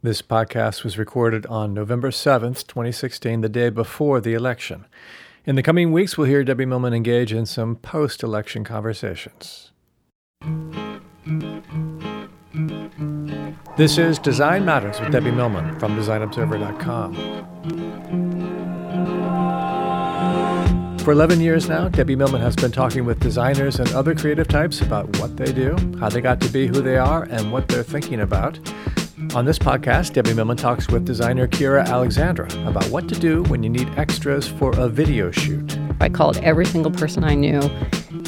This podcast was recorded on November 7th, 2016, the day before the election. In the coming weeks, we'll hear Debbie Millman engage in some post election conversations. This is Design Matters with Debbie Millman from DesignObserver.com. For 11 years now, Debbie Millman has been talking with designers and other creative types about what they do, how they got to be who they are, and what they're thinking about. On this podcast, Debbie Millman talks with designer Keira Alexandra about what to do when you need extras for a video shoot. I called every single person I knew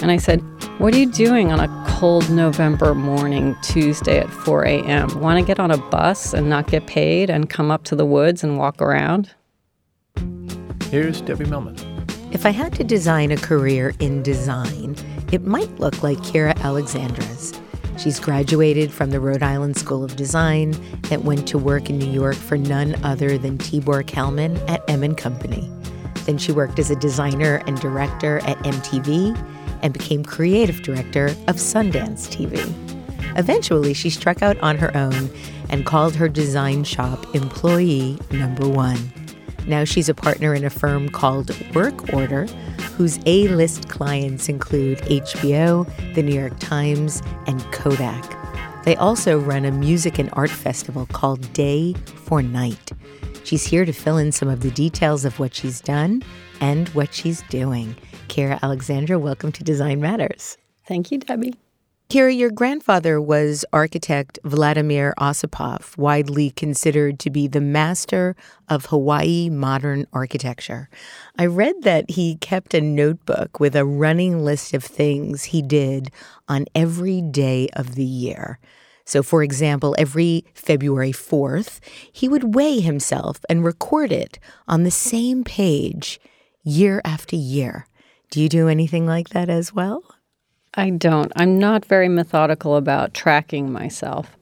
and I said, What are you doing on a cold November morning, Tuesday at 4 a.m.? Want to get on a bus and not get paid and come up to the woods and walk around? Here's Debbie Millman. If I had to design a career in design, it might look like Keira Alexandra's. She's graduated from the Rhode Island School of Design that went to work in New York for none other than Tibor Kalman at M & Company. Then she worked as a designer and director at MTV and became creative director of Sundance TV. Eventually, she struck out on her own and called her design shop Employee Number One. Now she's a partner in a firm called Work Order, whose A list clients include HBO, The New York Times, and Kodak. They also run a music and art festival called Day for Night. She's here to fill in some of the details of what she's done and what she's doing. Keira Alexandra, welcome to Design Matters. Thank you, Debbie. Keira, your grandfather was architect Vladimir Ossipoff, widely considered to be the master of Hawaii modern architecture. I read that he kept a notebook with a running list of things he did on every day of the year. So, for example, every February 4th, he would weigh himself and record it on the same page year after year. Do you do anything like that as well? I don't. I'm not very methodical about tracking myself.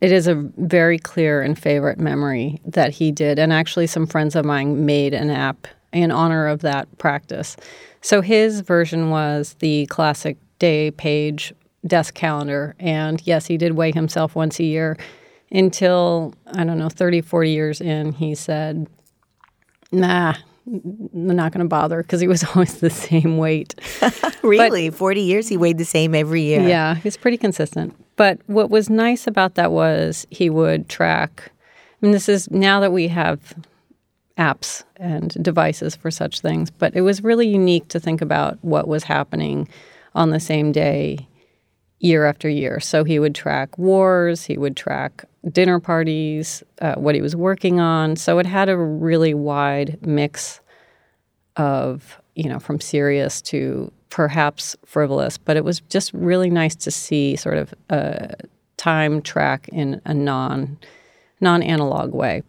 It is a very clear and favorite memory that he did. And actually, some friends of mine made an app in honor of that practice. So his version was the classic day page desk calendar. And yes, he did weigh himself once a year until, I don't know, 30, 40 years in, he said, nah, I'm not going to bother because he was always the same weight. really? But, 40 years he weighed the same every year? Yeah, he's pretty consistent. But what was nice about that was he would track. I mean, this is now that we have apps and devices for such things, but it was really unique to think about what was happening on the same day year after year. So he would track wars, he would track dinner parties, uh, what he was working on. So it had a really wide mix of, you know, from serious to perhaps frivolous, but it was just really nice to see sort of a time track in a non non analog way.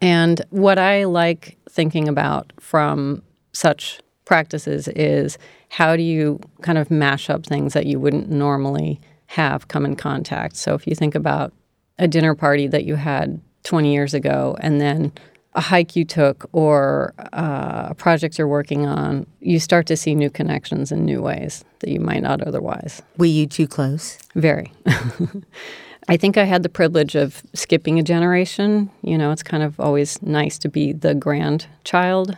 And what I like thinking about from such practices is how do you kind of mash up things that you wouldn't normally have come in contact. So if you think about a dinner party that you had 20 years ago and then a hike you took or uh, a project you're working on, you start to see new connections in new ways that you might not otherwise. Were you too close? Very. I think I had the privilege of skipping a generation. You know, it's kind of always nice to be the grandchild,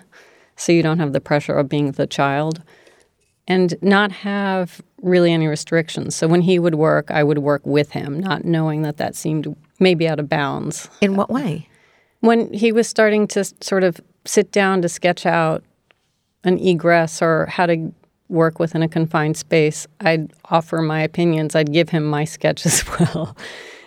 so you don't have the pressure of being the child and not have really any restrictions. So when he would work, I would work with him, not knowing that that seemed maybe out of bounds. In what way? When he was starting to sort of sit down to sketch out an egress or how to work within a confined space, I'd offer my opinions. I'd give him my sketch as well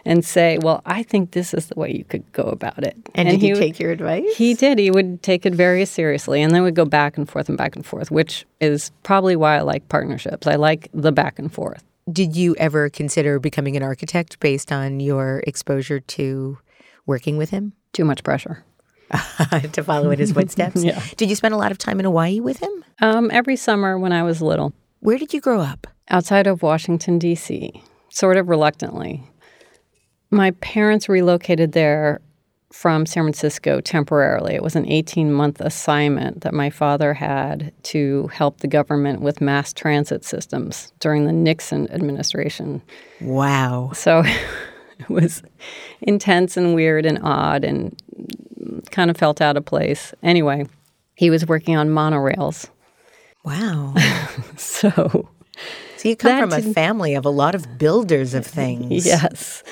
and say, "Well, I think this is the way you could go about it." And, and did he, he take your advice? He did. He would take it very seriously, and then we'd go back and forth and back and forth, which is probably why I like partnerships. I like the back and forth. Did you ever consider becoming an architect based on your exposure to working with him? Too much pressure. to follow in his footsteps. yeah. Did you spend a lot of time in Hawaii with him? Um, every summer when I was little. Where did you grow up? Outside of Washington, D.C., sort of reluctantly. My parents relocated there from San Francisco temporarily. It was an 18 month assignment that my father had to help the government with mass transit systems during the Nixon administration. Wow. So it was intense and weird and odd and kind of felt out of place. Anyway, he was working on monorails. Wow. so, so you come from a family of a lot of builders of things. Yes.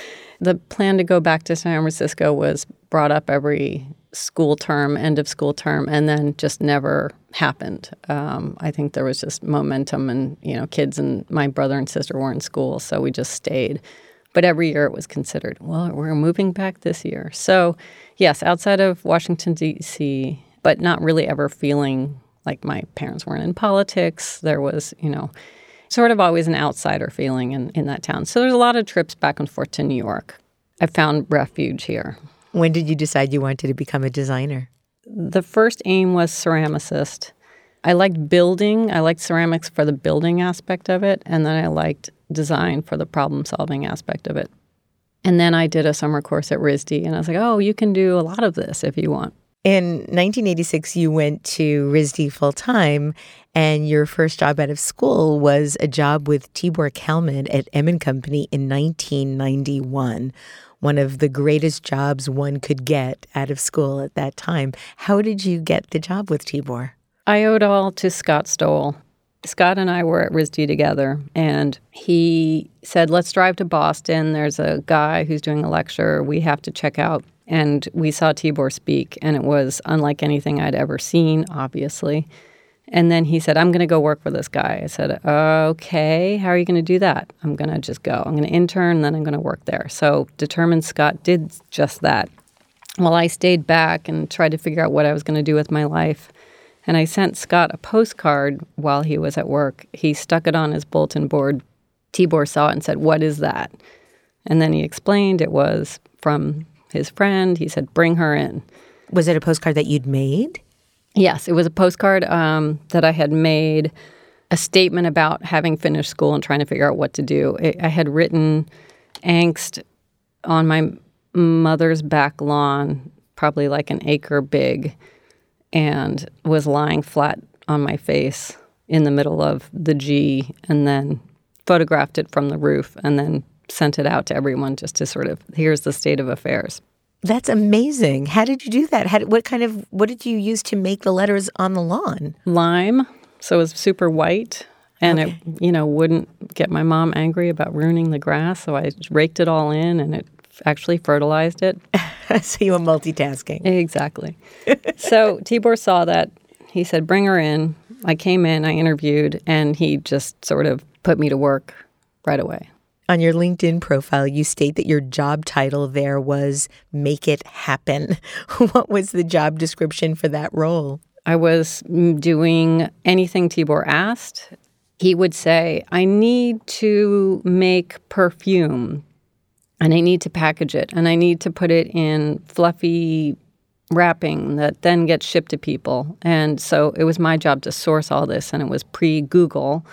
The plan to go back to San Francisco was brought up every school term, end of school term, and then just never happened. Um, I think there was just momentum, and you know, kids and my brother and sister were in school, so we just stayed. But every year it was considered, well, we're moving back this year. So, yes, outside of Washington, D.C., but not really ever feeling like my parents weren't in politics. There was, you know, sort of always an outsider feeling in, in that town. So there's a lot of trips back and forth to New York. I found refuge here. When did you decide you wanted to become a designer? The first aim was ceramicist. I liked building. I liked ceramics for the building aspect of it, and then I liked design for the problem solving aspect of it. And then I did a summer course at RISD, and I was like, oh, you can do a lot of this if you want. In 1986, you went to RISD full time, and your first job out of school was a job with Tibor Kalman at M & Company in 1991 one of the greatest jobs one could get out of school at that time. How did you get the job with Tibor? I owe it all to Scott Stowell. Scott and I were at RISD together, and he said, Let's drive to Boston. There's a guy who's doing a lecture we have to check out. And we saw Tibor speak, and it was unlike anything I'd ever seen, obviously. And then he said, I'm going to go work for this guy. I said, Okay, how are you going to do that? I'm going to just go. I'm going to intern, then I'm going to work there. So, Determined Scott did just that. While I stayed back and tried to figure out what I was going to do with my life. And I sent Scott a postcard while he was at work. He stuck it on his bulletin board. Tibor saw it and said, What is that? And then he explained it was from his friend. He said, Bring her in. Was it a postcard that you'd made? Yes, it was a postcard um, that I had made a statement about having finished school and trying to figure out what to do. I had written angst on my mother's back lawn, probably like an acre big, and was lying flat on my face in the middle of the G and then photographed it from the roof and then sent it out to everyone just to sort of here's the state of affairs. That's amazing. How did you do that? How, what kind of what did you use to make the letters on the lawn? Lime, so it was super white, and okay. it you know wouldn't get my mom angry about ruining the grass. So I raked it all in, and it actually fertilized it. so you were multitasking. Exactly. so Tibor saw that. He said, "Bring her in." I came in, I interviewed, and he just sort of put me to work right away. On your LinkedIn profile, you state that your job title there was Make It Happen. what was the job description for that role? I was mm, doing anything Tibor asked. He would say, I need to make perfume and I need to package it and I need to put it in fluffy wrapping that then gets shipped to people. And so it was my job to source all this and it was pre Google.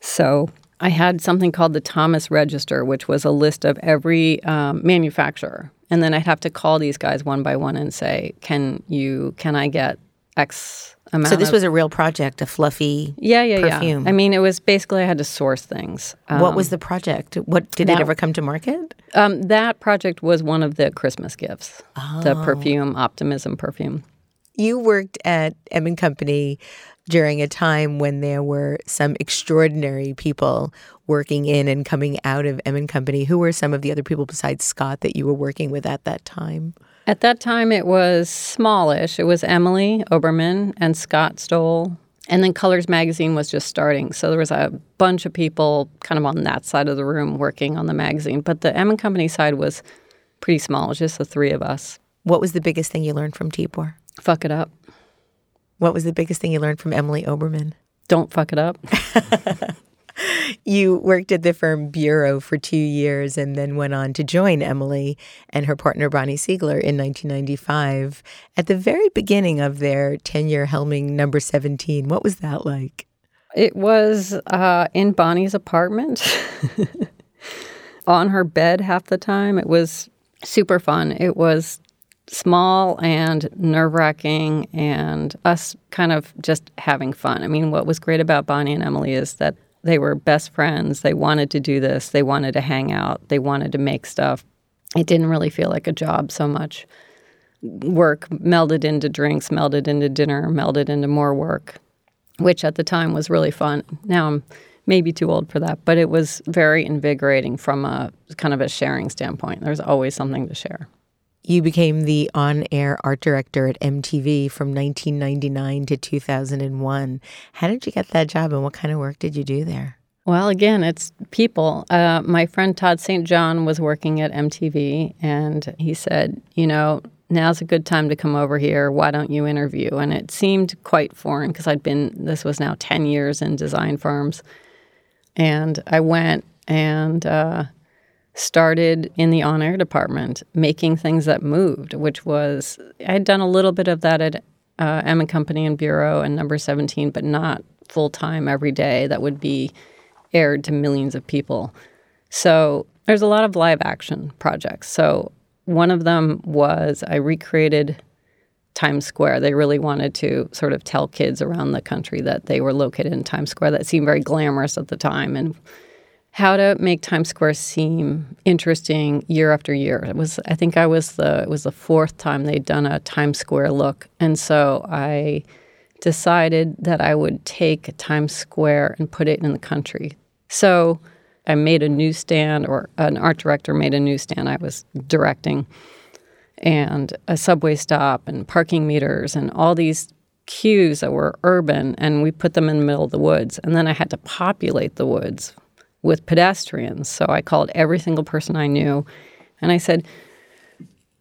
So I had something called the Thomas Register, which was a list of every um, manufacturer, and then I'd have to call these guys one by one and say, "Can you? Can I get X amount?" So this of- was a real project, a fluffy yeah, yeah, perfume. yeah. I mean, it was basically I had to source things. Um, what was the project? What did that, it ever come to market? Um, that project was one of the Christmas gifts. Oh. The perfume, Optimism perfume. You worked at M and Company during a time when there were some extraordinary people working in and coming out of M and Company. Who were some of the other people besides Scott that you were working with at that time? At that time, it was smallish. It was Emily Oberman and Scott Stowell. And then Colors Magazine was just starting. So there was a bunch of people kind of on that side of the room working on the magazine. But the M and Company side was pretty small. It was just the three of us. What was the biggest thing you learned from Tibor? Fuck it up. What was the biggest thing you learned from Emily Oberman? Don't fuck it up. you worked at the firm Bureau for two years and then went on to join Emily and her partner Bonnie Siegler in 1995. At the very beginning of their tenure helming number 17, what was that like? It was uh, in Bonnie's apartment, on her bed half the time. It was super fun. It was small and nerve wracking, and us kind of just having fun. I mean, what was great about Bonnie and Emily is that they were best friends. They wanted to do this, they wanted to hang out, they wanted to make stuff. it didn't really feel like a job so much. Work melded into drinks, melded into dinner, melded into more work, which at the time was really fun. Now I'm maybe too old for that, but it was very invigorating from a kind of a sharing standpoint. There's always something to share. You became the on air art director at MTV from 1999 to 2001. How did you get that job and what kind of work did you do there? Well, again, it's people. Uh, my friend Todd St. John was working at MTV and he said, you know, now's a good time to come over here. Why don't you interview? And it seemed quite foreign because I'd been, this was now 10 years in design firms. And I went and uh, started in the on air department making things that moved, which was, I had done a little bit of that at uh, M and Company and Bureau and Number 17, but not full time every day. That would be aired to millions of people. So there's a lot of live action projects. So one of them was I recreated Times Square. They really wanted to sort of tell kids around the country that they were located in Times Square. That seemed very glamorous at the time. And how to make Times Square seem interesting year after year. It was I think I was the it was the fourth time they'd done a Times Square look, and so I decided that I would take Times Square and put it in the country. So I made a newsstand, or an art director made a newsstand I was directing, and a subway stop, and parking meters, and all these cues that were urban, and we put them in the middle of the woods. And then I had to populate the woods with pedestrians. So I called every single person I knew and I said,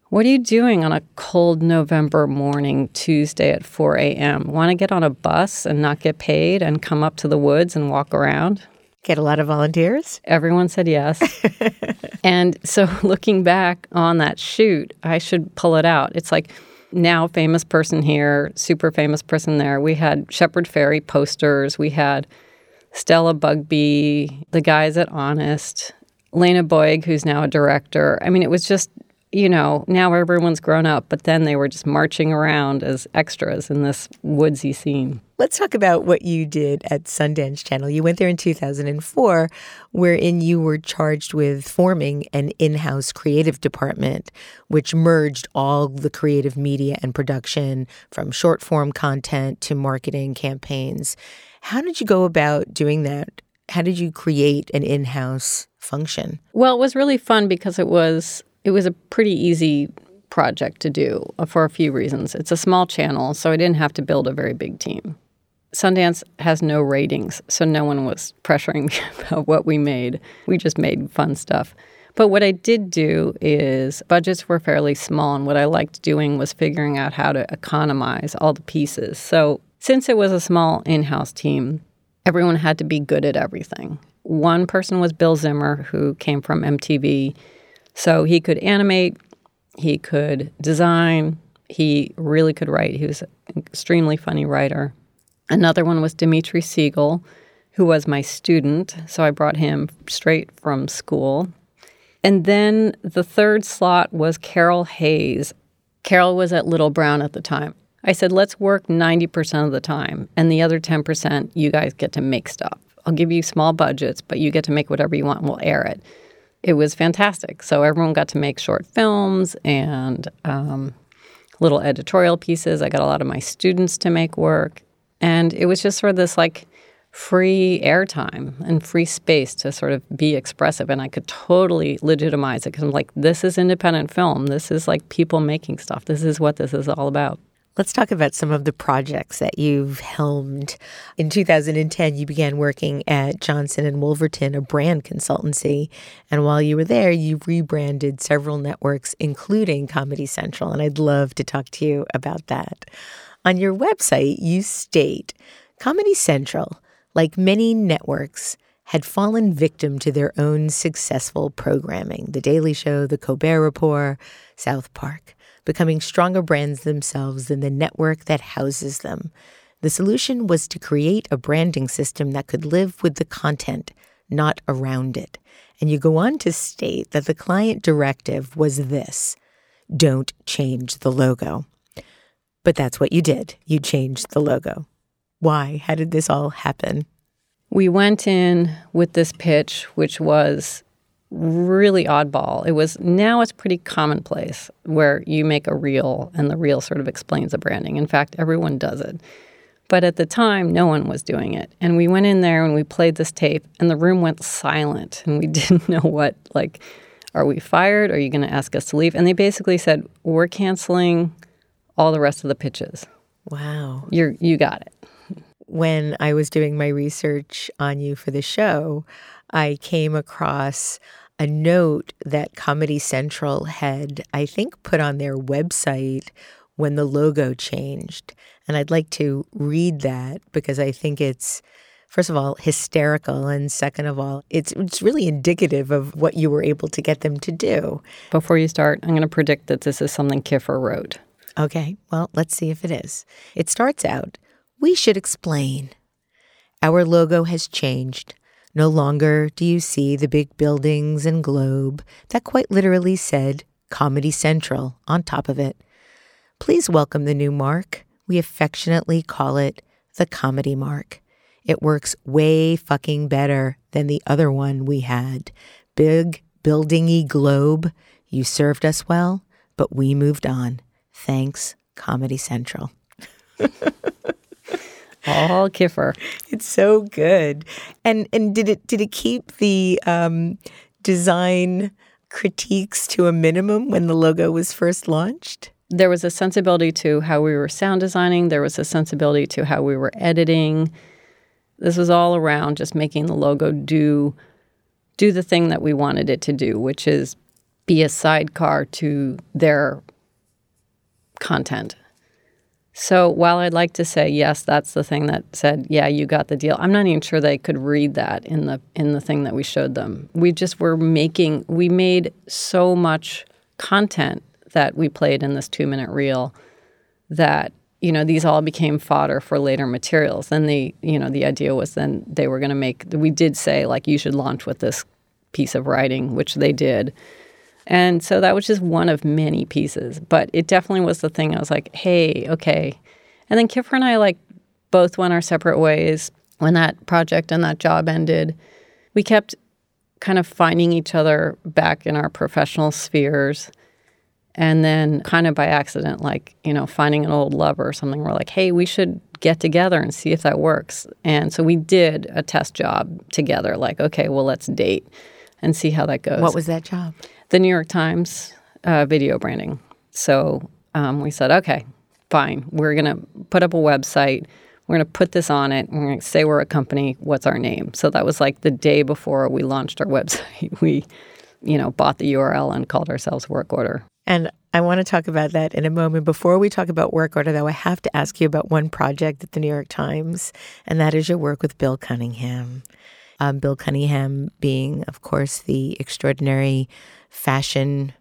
What are you doing on a cold November morning, Tuesday at 4 a.m.? Want to get on a bus and not get paid and come up to the woods and walk around? Get a lot of volunteers? Everyone said yes. and so looking back on that shoot, I should pull it out. It's like, now famous person here, super famous person there. We had Shepard Fairey posters. We had Stella Bugbee, the guys at Honest, Lena Boyg, who's now a director. I mean, it was just, you know, now everyone's grown up, but then they were just marching around as extras in this woodsy scene. Let's talk about what you did at Sundance Channel. You went there in 2004, wherein you were charged with forming an in house creative department, which merged all the creative media and production from short form content to marketing campaigns. How did you go about doing that? How did you create an in-house function? Well, it was really fun because it was it was a pretty easy project to do for a few reasons. It's a small channel, so I didn't have to build a very big team. Sundance has no ratings, so no one was pressuring me about what we made. We just made fun stuff. But what I did do is budgets were fairly small, and what I liked doing was figuring out how to economize all the pieces. So since it was a small in house team, everyone had to be good at everything. One person was Bill Zimmer, who came from MTV. So he could animate, he could design, he really could write. He was an extremely funny writer. Another one was Dmitri Siegel, who was my student. So I brought him straight from school. And then the third slot was Carol Hayes. Carol was at Little Brown at the time. I said, let's work 90% of the time, and the other 10%, you guys get to make stuff. I'll give you small budgets, but you get to make whatever you want and we'll air it. It was fantastic. So everyone got to make short films and um, little editorial pieces. I got a lot of my students to make work. And it was just sort of this like free airtime and free space to sort of be expressive. And I could totally legitimize it because I'm like, this is independent film. This is like people making stuff. This is what this is all about. Let's talk about some of the projects that you've helmed. In 2010, you began working at Johnson and Wolverton, a brand consultancy, and while you were there, you rebranded several networks including Comedy Central, and I'd love to talk to you about that. On your website, you state Comedy Central, like many networks, had fallen victim to their own successful programming The Daily Show, The Colbert Report, South Park becoming stronger brands themselves than the network that houses them. The solution was to create a branding system that could live with the content, not around it. And you go on to state that the client directive was this don't change the logo. But that's what you did. You changed the logo. Why? How did this all happen? We went in with this pitch, which was really oddball. It was now it's pretty commonplace where you make a reel and the reel sort of explains the branding. In fact, everyone does it. But at the time, no one was doing it. And we went in there and we played this tape, and the room went silent. And we didn't know what, like, are we fired? Are you going to ask us to leave? And they basically said, we're canceling all the rest of the pitches. Wow. You're, you got it. When I was doing my research on you for the show, I came across a note that Comedy Central had, I think, put on their website when the logo changed. And I'd like to read that because I think it's, first of all, hysterical. And second of all, it's, it's really indicative of what you were able to get them to do. Before you start, I'm going to predict that this is something Kiffer wrote. Okay, well, let's see if it is. It starts out We should explain. Our logo has changed. No longer do you see the big buildings and globe that quite literally said Comedy Central on top of it. Please welcome the new mark. We affectionately call it the Comedy Mark. It works way fucking better than the other one we had. Big, buildingy globe. You served us well, but we moved on. Thanks, Comedy Central. All Kiffer. It's so good. And and did it did it keep the um, design critiques to a minimum when the logo was first launched? There was a sensibility to how we were sound designing. There was a sensibility to how we were editing. This was all around just making the logo do do the thing that we wanted it to do, which is be a sidecar to their content. So while I'd like to say yes, that's the thing that said, yeah, you got the deal. I'm not even sure they could read that in the in the thing that we showed them. We just were making we made so much content that we played in this 2-minute reel that you know these all became fodder for later materials. Then the you know the idea was then they were going to make we did say like you should launch with this piece of writing, which they did. And so that was just one of many pieces, but it definitely was the thing I was like, hey, okay. And then Kiffer and I like both went our separate ways when that project and that job ended. We kept kind of finding each other back in our professional spheres. And then, kind of by accident, like, you know, finding an old lover or something, we're like, hey, we should get together and see if that works. And so we did a test job together, like, okay, well, let's date and see how that goes. What was that job? The New York Times uh, video branding. So um, we said, okay, fine. We're going to put up a website. We're going to put this on it. We're going to say we're a company. What's our name? So that was like the day before we launched our website. We, you know, bought the URL and called ourselves Work Order. And I want to talk about that in a moment. Before we talk about work order, though, I have to ask you about one project at the New York Times, and that is your work with Bill Cunningham. Um, Bill Cunningham being, of course, the extraordinary fashion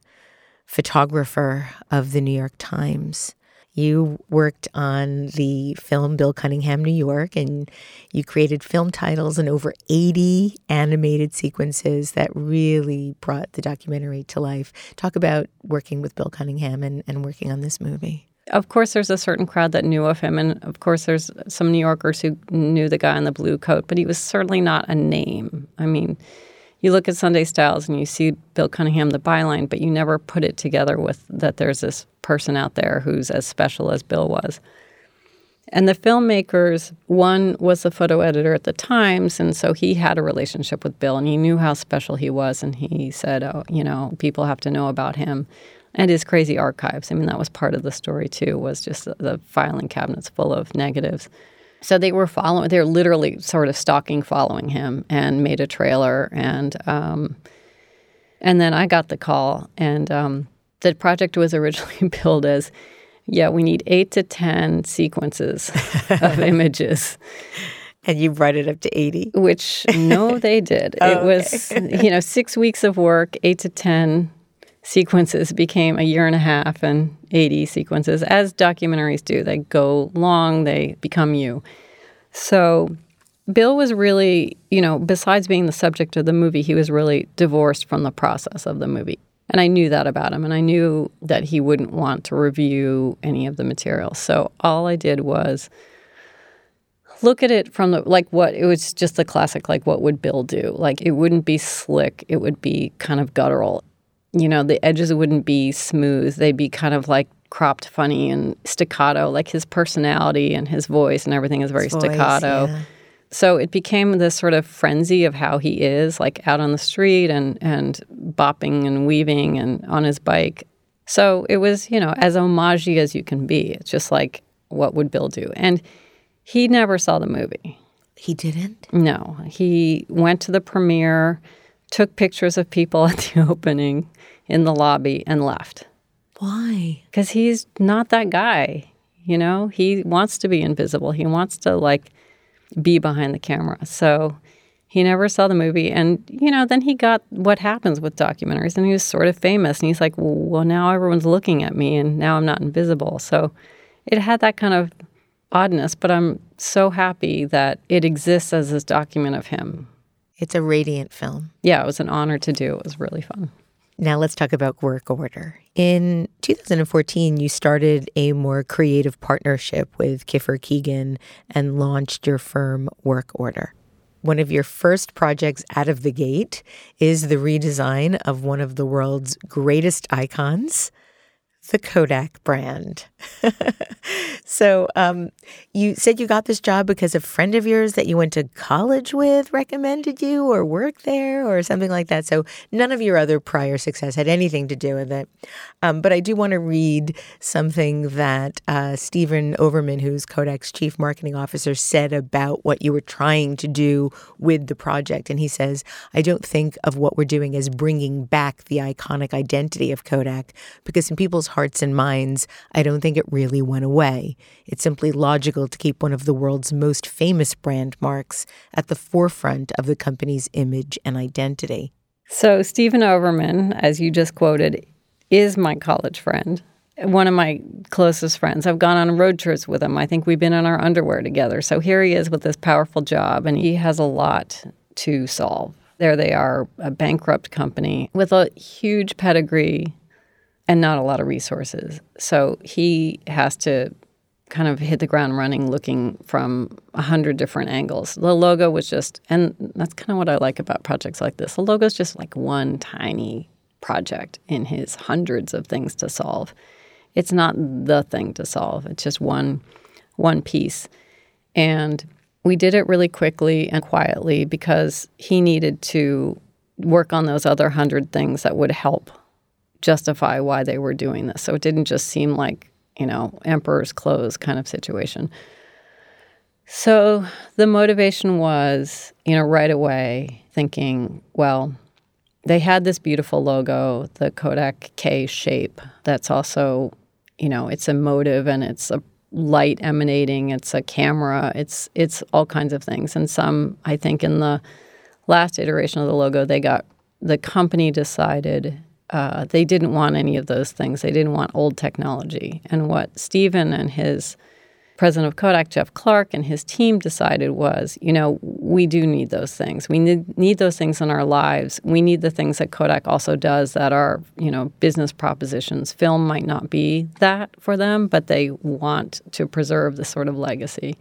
photographer of the New York Times. You worked on the film Bill Cunningham, New York, and you created film titles and over 80 animated sequences that really brought the documentary to life. Talk about working with Bill Cunningham and, and working on this movie. Of course, there's a certain crowd that knew of him, and of course, there's some New Yorkers who knew the guy in the blue coat, but he was certainly not a name. I mean, you look at Sunday Styles and you see Bill Cunningham, the byline, but you never put it together with that there's this person out there who's as special as Bill was. And the filmmakers, one was the photo editor at the Times, and so he had a relationship with Bill and he knew how special he was. And he said, Oh, you know, people have to know about him and his crazy archives. I mean, that was part of the story too, was just the filing cabinets full of negatives. So they were following, they were literally sort of stalking, following him, and made a trailer. And um, and then I got the call, and um, the project was originally billed as, yeah, we need eight to ten sequences of images. And you brought it up to 80? Which, no, they did. oh, it was, you know, six weeks of work, eight to 10 sequences became a year and a half and 80 sequences, as documentaries do. They go long, they become you. So Bill was really, you know, besides being the subject of the movie, he was really divorced from the process of the movie. And I knew that about him, and I knew that he wouldn't want to review any of the material. So all I did was look at it from the like what it was just the classic like what would Bill do? Like it wouldn't be slick, it would be kind of guttural. You know, the edges wouldn't be smooth. They'd be kind of like cropped funny and staccato, like his personality and his voice and everything is very voice, staccato. yeah. So it became this sort of frenzy of how he is, like out on the street and and bopping and weaving and on his bike. So it was, you know, as homagey as you can be. It's just like, what would Bill do? And he never saw the movie. He didn't? No, he went to the premiere, took pictures of people at the opening in the lobby, and left Why? because he's not that guy. You know, he wants to be invisible. He wants to like be behind the camera. So he never saw the movie. And, you know, then he got what happens with documentaries and he was sort of famous. And he's like, well, now everyone's looking at me and now I'm not invisible. So it had that kind of oddness, but I'm so happy that it exists as this document of him. It's a radiant film. Yeah, it was an honor to do. It was really fun. Now let's talk about work order. In 2014, you started a more creative partnership with Kiffer Keegan and launched your firm Work Order. One of your first projects out of the gate is the redesign of one of the world's greatest icons, the Kodak brand. so, um, you said you got this job because a friend of yours that you went to college with recommended you or worked there or something like that. So, none of your other prior success had anything to do with it. Um, but I do want to read something that uh, Stephen Overman, who's Kodak's chief marketing officer, said about what you were trying to do with the project. And he says, I don't think of what we're doing as bringing back the iconic identity of Kodak because in people's hearts and minds, I don't think it really went away. It's simply logical to keep one of the world's most famous brand marks at the forefront of the company's image and identity. So, Stephen Overman, as you just quoted, is my college friend, one of my closest friends. I've gone on road trips with him. I think we've been in our underwear together. So, here he is with this powerful job, and he has a lot to solve. There they are, a bankrupt company with a huge pedigree and not a lot of resources. So, he has to kind of hit the ground running looking from a hundred different angles. The logo was just, and that's kind of what I like about projects like this. The logo is just like one tiny project in his hundreds of things to solve. It's not the thing to solve. It's just one one piece. And we did it really quickly and quietly because he needed to work on those other hundred things that would help justify why they were doing this. So it didn't just seem like you know, emperor's clothes kind of situation. So the motivation was, you know, right away thinking, well, they had this beautiful logo, the Kodak K shape. That's also, you know, it's a motive and it's a light emanating. It's a camera. It's it's all kinds of things. And some, I think, in the last iteration of the logo, they got the company decided uh, they didn't want any of those things. They didn't want old technology. And what Stephen and his president of Kodak, Jeff Clarke, and his team decided was, you know, we do need those things. We need, need those things in our lives. We need the things that Kodak also does that are, you know, business propositions. Film might not be that for them, but they want to preserve this sort of legacy.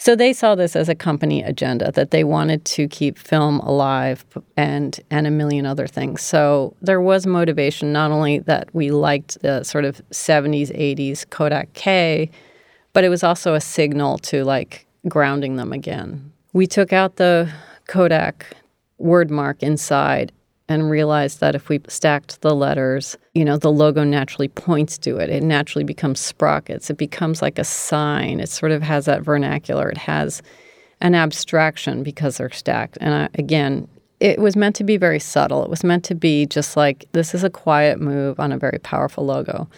So they saw this as a company agenda that they wanted to keep film alive and and a million other things. So there was motivation not only that we liked the sort of 70s 80s Kodak K, but it was also a signal to like grounding them again. We took out the Kodak word mark inside and realized that if we stacked the letters, you know, the logo naturally points to it. It naturally becomes sprockets. It becomes like a sign. It sort of has that vernacular. It has an abstraction because they're stacked. And I, again, it was meant to be very subtle. It was meant to be just like this is a quiet move on a very powerful logo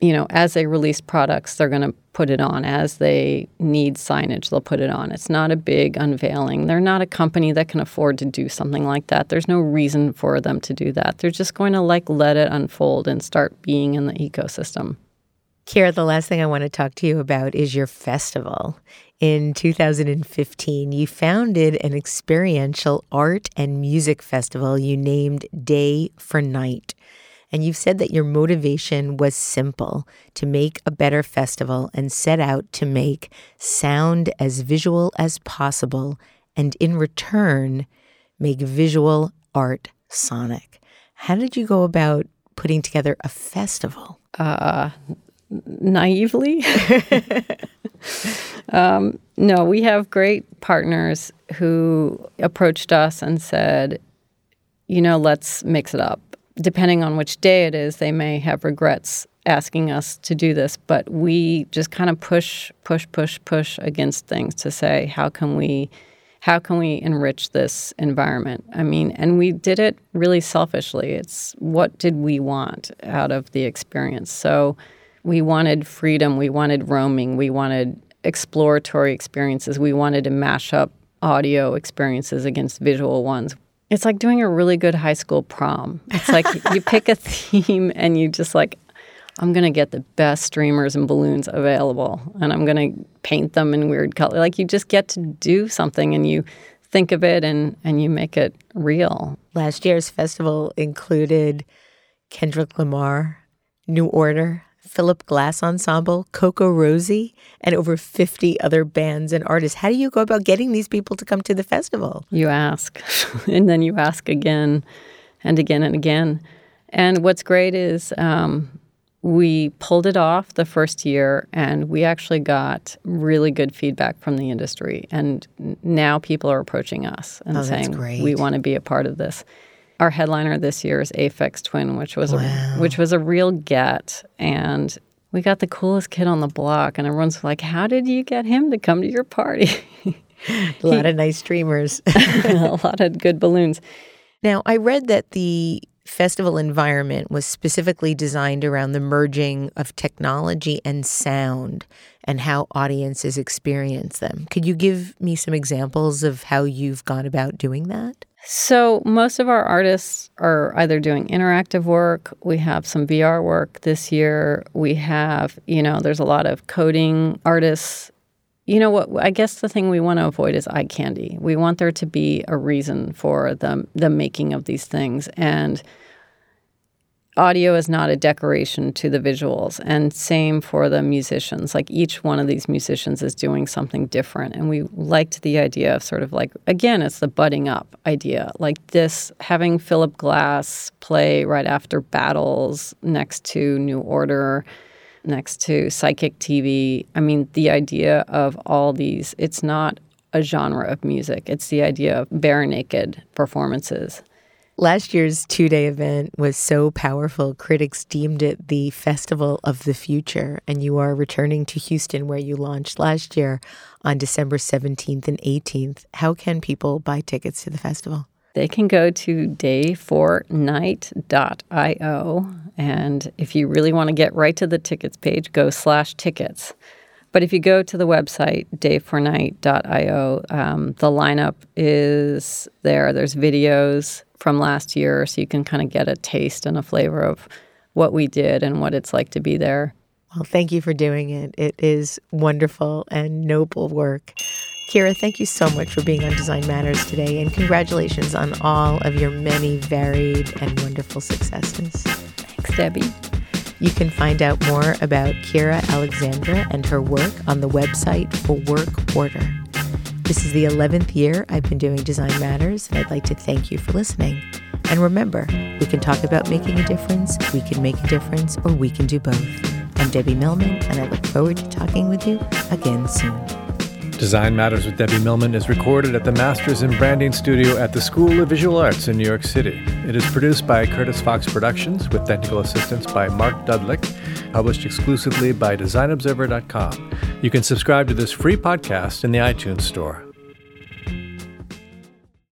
you know, as they release products, they're going to put it on. As they need signage, they'll put it on. It's not a big unveiling. They're not a company that can afford to do something like that. There's no reason for them to do that. They're just going to like let it unfold and start being in the ecosystem. Keira, the last thing I want to talk to you about is your festival. In 2015, you founded an experiential art and music festival you named Day for Night. And you've said that your motivation was simple to make a better festival and set out to make sound as visual as possible and in return, make visual art sonic. How did you go about putting together a festival? Uh, naively. um, no, we have great partners who approached us and said, you know, let's mix it up. Depending on which day it is, they may have regrets asking us to do this, but we just kind of push, push, push, push against things to say, how can we how can we enrich this environment? I mean, and we did it really selfishly. It's what did we want out of the experience? So we wanted freedom, we wanted roaming, we wanted exploratory experiences, we wanted to mash up audio experiences against visual ones. It's like doing a really good high school prom. It's like you pick a theme and you just like, I'm going to get the best streamers and balloons available and I'm going to paint them in weird color. Like you just get to do something and you think of it and, and you make it real. Last year's festival included Kendrick Lamar, New Order, Philip Glass Ensemble, CocoRosie, and over 50 other bands and artists. How do you go about getting these people to come to the festival? You ask, and then you ask again and again and again. And what's great is um, we pulled it off the first year and we actually got really good feedback from the industry. And now people are approaching us and oh, saying, we want to be a part of this. Our headliner this year is Aphex Twin, which was wow. a which was a real get, and we got the coolest kid on the block, and everyone's like, "How did you get him to come to your party?" a lot of nice streamers, a lot of good balloons. Now, I read that the festival environment was specifically designed around the merging of technology and sound and how audiences experience them. Could you give me some examples of how you've gone about doing that? So, most of our artists are either doing interactive work, we have some VR work this year, we have, you know, there's a lot of coding artists you know what? I guess the thing we want to avoid is eye candy. We want there to be a reason for the the making of these things, and audio is not a decoration to the visuals. And same for the musicians. Like each one of these musicians is doing something different, and we liked the idea of sort of like again, it's the budding up idea. Like this, having Philip Glass play right after Battles next to New Order next to psychic TV. I mean, the idea of all these, it's not a genre of music, it's the idea of bare naked performances. Last year's two day event was so powerful, critics deemed it the festival of the future. And you are returning to Houston, where you launched last year on December 17th and 18th. How can people buy tickets to the festival? They can go to dayfornight.io and if you really want to get right to the tickets page, go slash tickets. But if you go to the website, dayfornight.io, um, the lineup is there. There's videos from last year, so you can kind of get a taste and a flavor of what we did and what it's like to be there. Well, thank you for doing it. It is wonderful and noble work. Keira, thank you so much for being on Design Matters today, and congratulations on all of your many varied and wonderful successes. Thanks, Debbie. You can find out more about Keira Alexandra and her work on the website for Work Order. This is the 11th year I've been doing Design Matters, and I'd like to thank you for listening. And remember, we can talk about making a difference, we can make a difference, or we can do both. I'm Debbie Millman, and I look forward to talking with you again soon. Design Matters with Debbie Millman is recorded at the Masters in Branding Studio at the School of Visual Arts in New York City. It is produced by Curtis Fox Productions with technical assistance by Mark Dudlick, published exclusively by DesignObserver.com. You can subscribe to this free podcast in the iTunes Store.